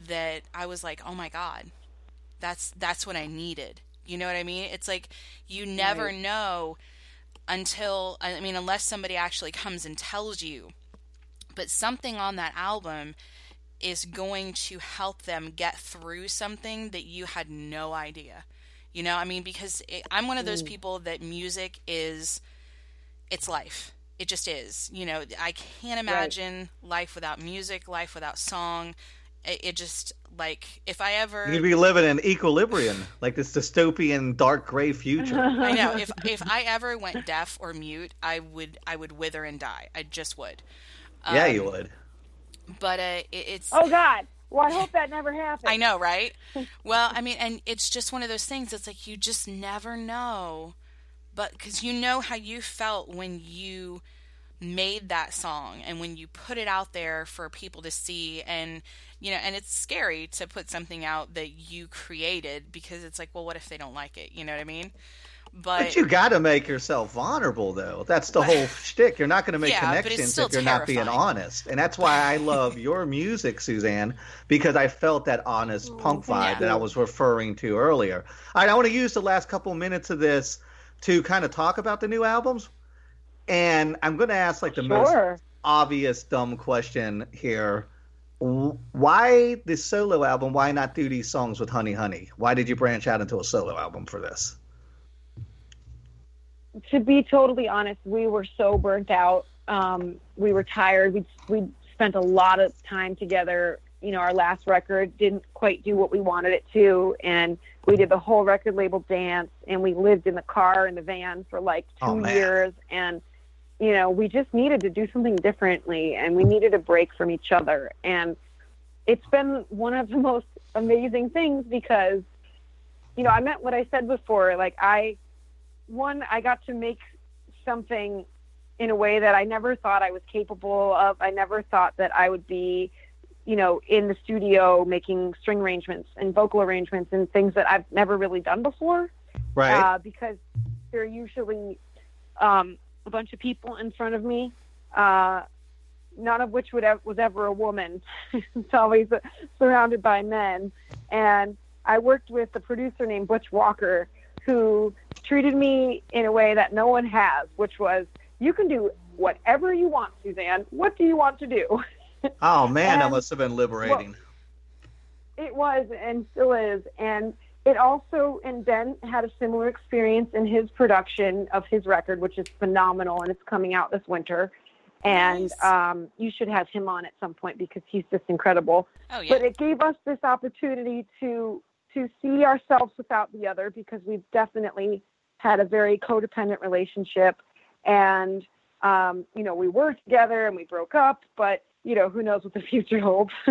that I was like, oh my God, that's that's what I needed. You know what I mean? It's like you never Right. know until I mean unless somebody actually comes and tells you. But something on that album is going to help them get through something that you had no idea. You know, I mean because it, I'm one of those people that music is it's life. It just is. You know, I can't imagine life without music, life without song. It, it just like if I ever You'd be living in equilibrium, like this dystopian dark gray future. I know if if I ever went deaf or mute, I would I would wither and die. I just would. yeah, Um, you would. But uh, it, it's Oh God. Well, I hope that never happens. I know, right? Well, I mean, and it's just one of those things. It's like you just never know, but because you know how you felt when you made that song and when you put it out there for people to see and you know and it's scary to put something out that you created because it's like well what if they don't like it you know what i mean but, But you got to make yourself vulnerable, though. That's the whole shtick. You're not going to make Yeah, connections if you're not being honest. And that's why I love your music, Suzanne, because I felt that honest punk vibe thank that I was referring to earlier. All right, I want to use the last couple minutes of this to kind of talk about the new albums. And I'm going to ask like the most obvious dumb question here. Why this solo album? Why not do these songs with Honey Honey? Why did you branch out into a solo album for this? To be totally honest, we were so burnt out. Um, we were tired. We we spent a lot of time together. You know, our last record didn't quite do what we wanted it to, and we did the whole record label dance, and we lived in the car and the van for like two Oh, years, and you know, we just needed to do something differently, and we needed a break from each other, and it's been one of the most amazing things because, you know, I meant what I said before. Like I one, I got to make something in a way that I never thought I was capable of. I never thought that I would be, you know, in the studio making string arrangements and vocal arrangements and things that I've never really done before. Right. Uh, because there are usually um, a bunch of people in front of me, uh, none of which would ev- was ever a woman. it's always uh, surrounded by men. And I worked with a producer named Butch Walker who treated me in a way that no one has, which was, you can do whatever you want, Suzanne. What do you want to do? oh man, that must have been liberating. It was and still is. And it also, and Ben had a similar experience in his production of his record, which is phenomenal, and it's coming out this winter. And Nice. um, you should have him on at some point because he's just incredible. Oh yeah. But it gave us this opportunity to to see ourselves without the other because we've definitely had a very codependent relationship, and um, you know we were together and we broke up, but you know who knows what the future holds.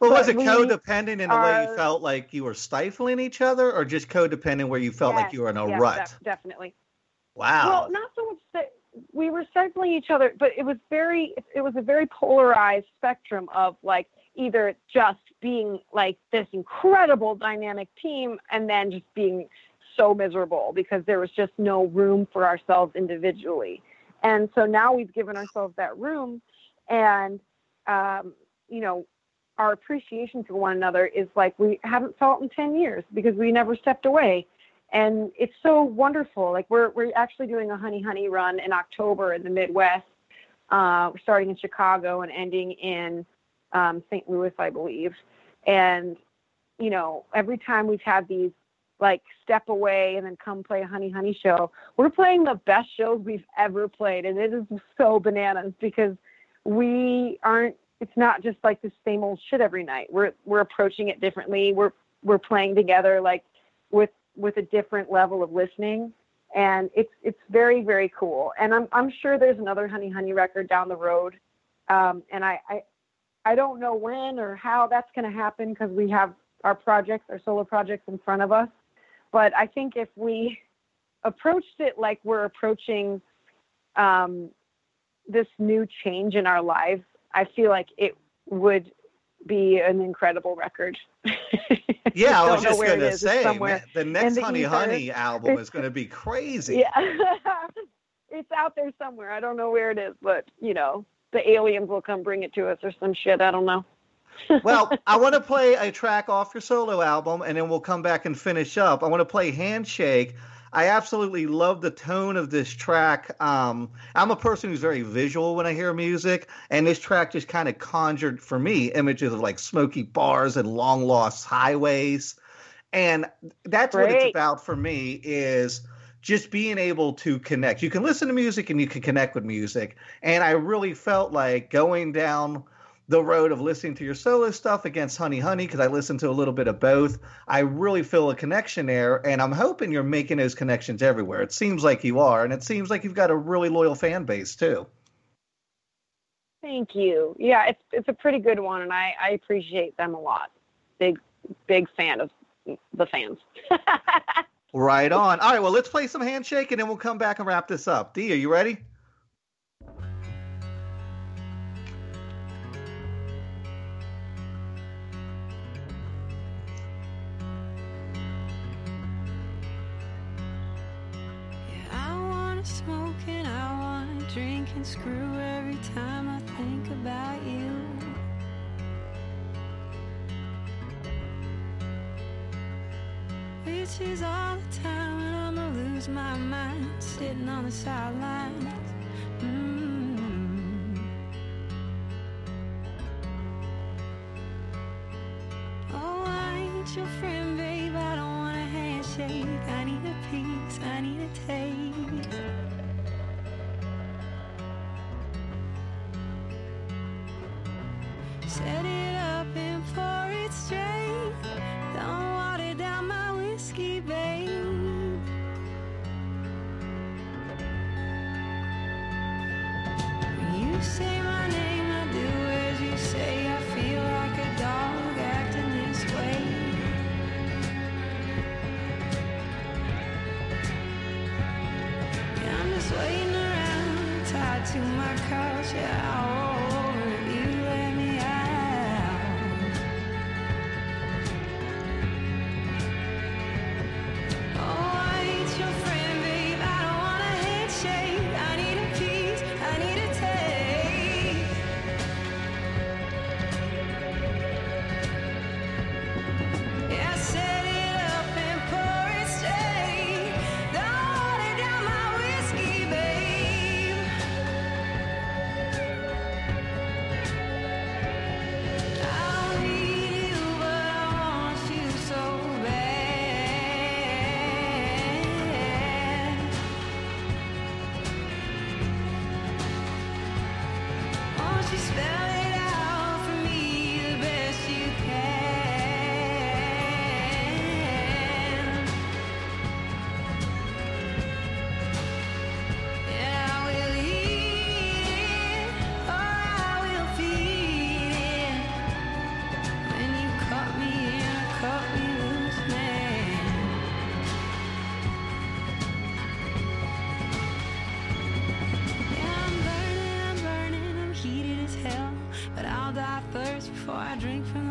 Well, was it we codependent in a way you felt like you were stifling each other, or just codependent where you felt like you were in a yes, rut? def- definitely. Wow. Well, not so much that we were stifling each other, but it was very, it was a very polarized spectrum of like either just being like this incredible dynamic team and then just being so miserable because there was just no room for ourselves individually. And so now we've given ourselves that room and, um, you know, our appreciation for one another is like we haven't felt in 10 years because we never stepped away and it's so wonderful. Like we're we're actually doing a honey honey run in October in the Midwest. Uh, starting in Chicago and ending in um, St. Louis, I believe. And you know, every time we've had these like step away and then come play a honey honey show, we're playing the best shows we've ever played, and it is so bananas because we aren't. It's not just like the same old shit every night. We're we're approaching it differently. We're we're playing together like with with a different level of listening and it's it's very very cool and i'm i'm sure there's another honey honey record down the road um and i i i don't know when or how that's going to happen because we have our projects our solo projects in front of us but i think if we approached it like we're approaching um this new change in our lives i feel like it would be an incredible record yeah, I was just gonna. It's say, man, the next the Honey ether. Honey album is going to be crazy. Yeah. it's out there somewhere. I don't know where it is, but you know, the aliens will come bring it to us or some shit. I don't know. well, I want to play a track off your solo album, and then we'll come back and finish up. I want to play Handshake. I absolutely love the tone of this track. Um, I'm a person who's very visual when I hear music, and this track just kind of conjured for me images of like smoky bars and long lost highways. And that's what it's about for me is just being able to connect. You can listen to music and you can connect with music. And I really felt like going down the road of listening to your solo stuff against Honey Honey because I listened to a little bit of both. I really feel a connection there, and I'm hoping you're making those connections everywhere. It seems like you are, and it seems like you've got a really loyal fan base too. Thank you. Yeah, it's it's a pretty good one, and I I appreciate them a lot. Big big fan of the fans. Right on. All right, well, let's play some handshake, and then we'll come back and wrap this up. Dee, are you ready? Yeah, I wanna smoke and I wanna drink and screw every time I think about you. Is all the time when I'ma lose my mind sitting on the sidelines. Mm. Oh, I ain't your friend, babe. I don't want a handshake. I need a piece. I need a taste. Set it around, I drink from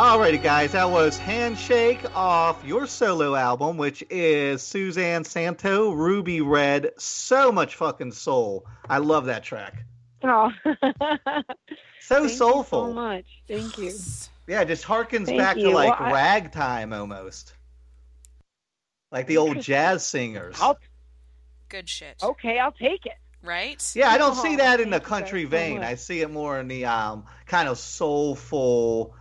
Alrighty, guys, that was Handshake off your solo album, which is Suzanne Santo, Ruby Red. So much fucking soul. I love that track. Oh, So thank soulful. you so much. Thank you. Yeah, just harkens Thank back to like Well, I- ragtime almost. Like the old jazz singers. I'll, Good shit. okay, I'll take it. Right? Yeah, I don't Oh, see that in the thank you guys country so vein. much. I see it more in the um, kind of soulful.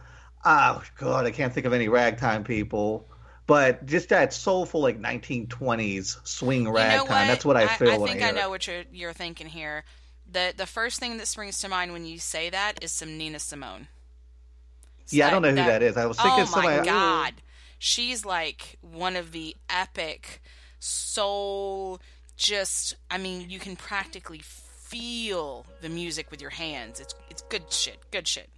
Oh God, I can't think of any ragtime people, but just that soulful like 1920s swing You ragtime. know? That's what I feel I, when think I I know what you're you're thinking here. The the first thing that springs to mind when you say that is some Nina Simone. Yeah, I don't know who That- that is. I was thinking Oh my somebody. god. Oh. She's like one of the epic soul just I mean, you can practically feel the music with your hands. It's it's good shit. Good shit.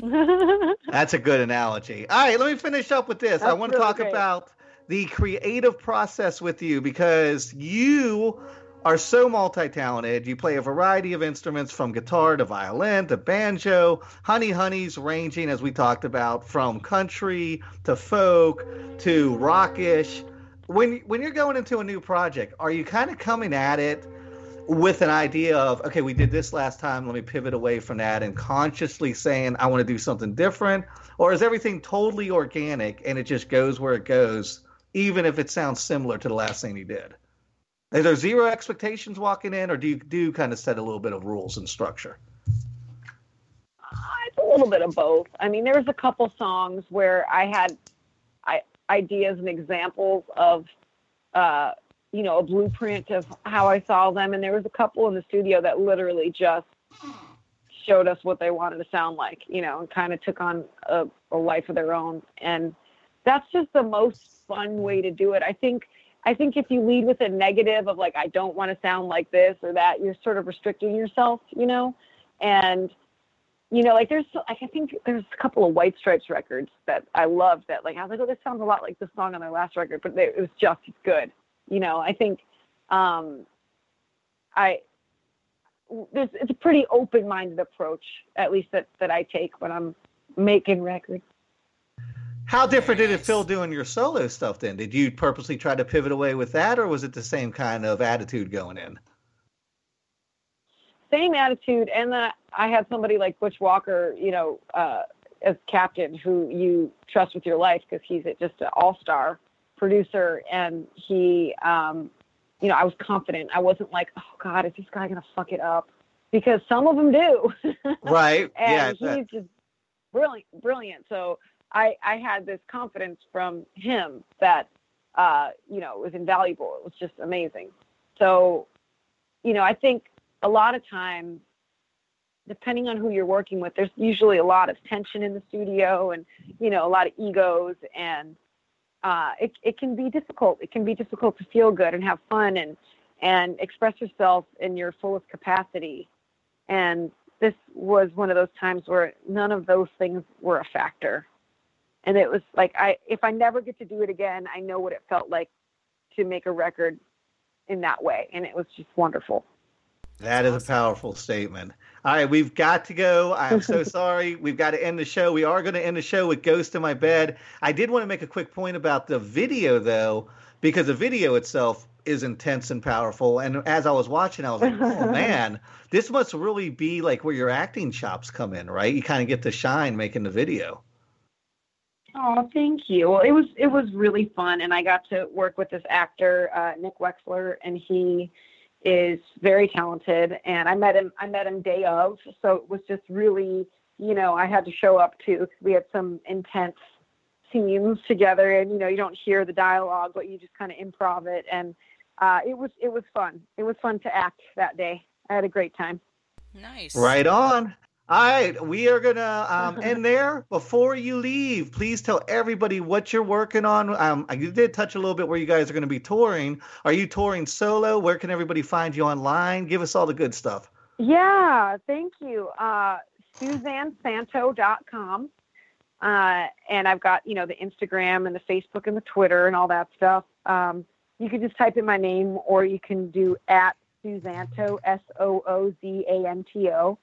That's a good analogy. All right, let me finish up with this. I want to really talk great. about the creative process with you because you are so multi-talented. You play a variety of instruments from guitar to violin to banjo, honey honeys ranging as we talked about from country to folk to rockish. When when you're going into a new project, are you kind of coming at it with an idea of okay we did this last time let me pivot away from that and consciously saying i want to do something different? Or is everything totally organic and it just goes where it goes even if it sounds similar to the last thing you did? Is there zero expectations walking in or do you do kind of set a little bit of rules and structure? It's a little bit of both. I mean, there was a couple songs where I had I, ideas and examples of, uh, you know, a blueprint of how I saw them, and there was a couple in the studio that literally just showed us what they wanted to sound like, you know, and kind of took on a, a life of their own. And that's just the most fun way to do it. I think. I think if you lead with a negative of like I don't want to sound like this or that, you're sort of restricting yourself, you know, and you know, like there's, like I think there's a couple of White Stripes records that I loved. That like I was like, oh, this sounds a lot like the song on their last record, but they, it was just as good. You know, I think, um, I there's it's a pretty open-minded approach, at least that that I take when I'm making records. how different did it feel doing your solo stuff then? Did you purposely try to pivot away with that or was it the same kind of attitude going in? Same attitude, and then I had somebody like Butch Walker, you know, uh, as captain, who you trust with your life because he's just an all-star producer, and he, um, you know, I was confident. I wasn't like, oh God, is this guy gonna fuck it up? Because some of them do. right yeah and that- he's just brilliant, brilliant. So I, I had this confidence from him that, uh, you know, it was invaluable. It was just amazing. So, you know, I think a lot of times, depending on who you're working with, there's usually a lot of tension in the studio and, you know, a lot of egos and, uh, it, it can be difficult. It can be difficult to feel good and have fun and, and express yourself in your fullest capacity. And this was one of those times where none of those things were a factor. And it was like I if I never get to do it again, I know what it felt like to make a record in that way. And it was just wonderful. That is a powerful statement. All right, we've got to go. I'm so sorry. We've got to end the show. We are going to end the show with Ghost in My Bed. I did want to make a quick point about the video, though, because the video itself is intense and powerful. And as I was watching, I was like, oh, man, this must really be like where your acting chops come in, right? You kind of get to shine making the video. Oh, thank you. Well, it was it was really fun, and I got to work with this actor, uh, Nick Wexler, and he is very talented. And I met him I met him day of, so it was just really, you know, I had to show up too. 'cause we had some intense scenes together, and you know, you don't hear the dialogue, but you just kind of improv it, and uh, it was it was fun. It was fun to act that day. I had a great time. Nice. Right on. All right, we are gonna um, end there. Before you leave, please tell everybody what you're working on. Um, you did touch a little bit where you guys are going to be touring. Are you touring solo? Where can everybody find you online? Give us all the good stuff. Yeah, thank you. Uh, SuzanneSanto.com. Uh, and I've got, you know, the Instagram and the Facebook and the Twitter and all that stuff. Um, you can just type in my name or you can do at Soozanto, S O O Z A N T O.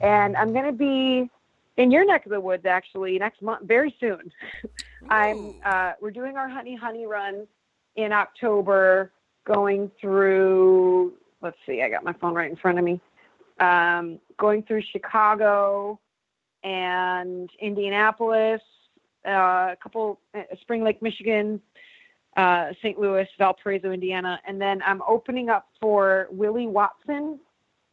And I'm going to be in your neck of the woods actually next month, very soon. I'm uh, we're doing our honey honey run in October, going through. Let's see, I got my phone right in front of me. Um, going through Chicago and Indianapolis, uh, a couple uh, Spring Lake, Michigan, uh, St. Louis, Valparaiso, Indiana, and then I'm opening up for Willie Watson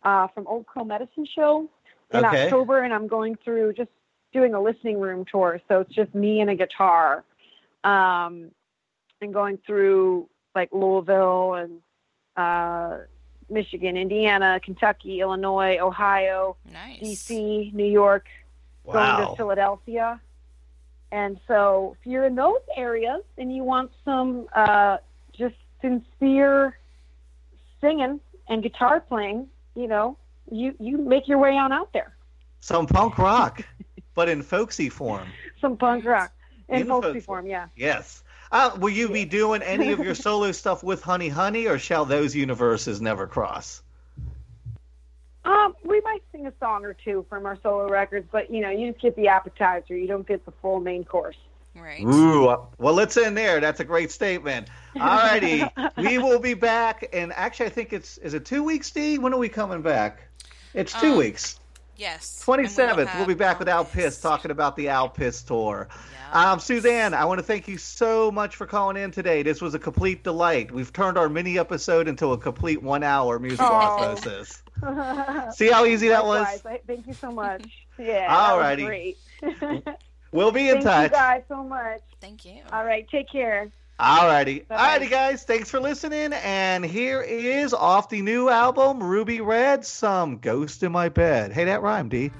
uh, from Old Crow Medicine Show in Okay. October, and I'm going through just doing a listening room tour. So it's just me and a guitar, um, and going through like Louisville and uh, Michigan, Indiana, Kentucky, Illinois, Ohio, Nice. DC, New York, going to Philadelphia. And so if you're in those areas and you want some uh, just sincere singing and guitar playing, you know, you, you make your way on out there. Some punk rock, but in folksy form. Some punk rock in In folksy folksy. form, yeah. Yes. Uh, will you be doing any of your solo stuff with Honey Honey, or shall those universes never cross? Um, we might sing a song or two from our solo records, but you know, you just get the appetizer. You don't get the full main course. Right. Ooh, well, it's in there. That's a great statement. All righty, we will be back, and actually, I think it's is it two weeks, Dee? When are we coming back? It's two Um, weeks. Yes. 27th. We will. We'll be back with Al Alpist. Piss talking about the Al Piss tour. Yeah. Um, Suzanne, I want to thank you so much for calling in today. This was a complete delight. We've turned our mini episode into a complete one hour musical Oh. osmosis. See how easy that was? Likewise. I- Thank you so much. Yeah, that Alrighty. great. We'll be in Thank touch. you guys so much. Thank you. All right, take care. Alrighty. Bye-bye. Alrighty, guys. Thanks for listening. And here is off the new album, Ruby Red, some Ghost in My Bed. Hey, that rhymed, D.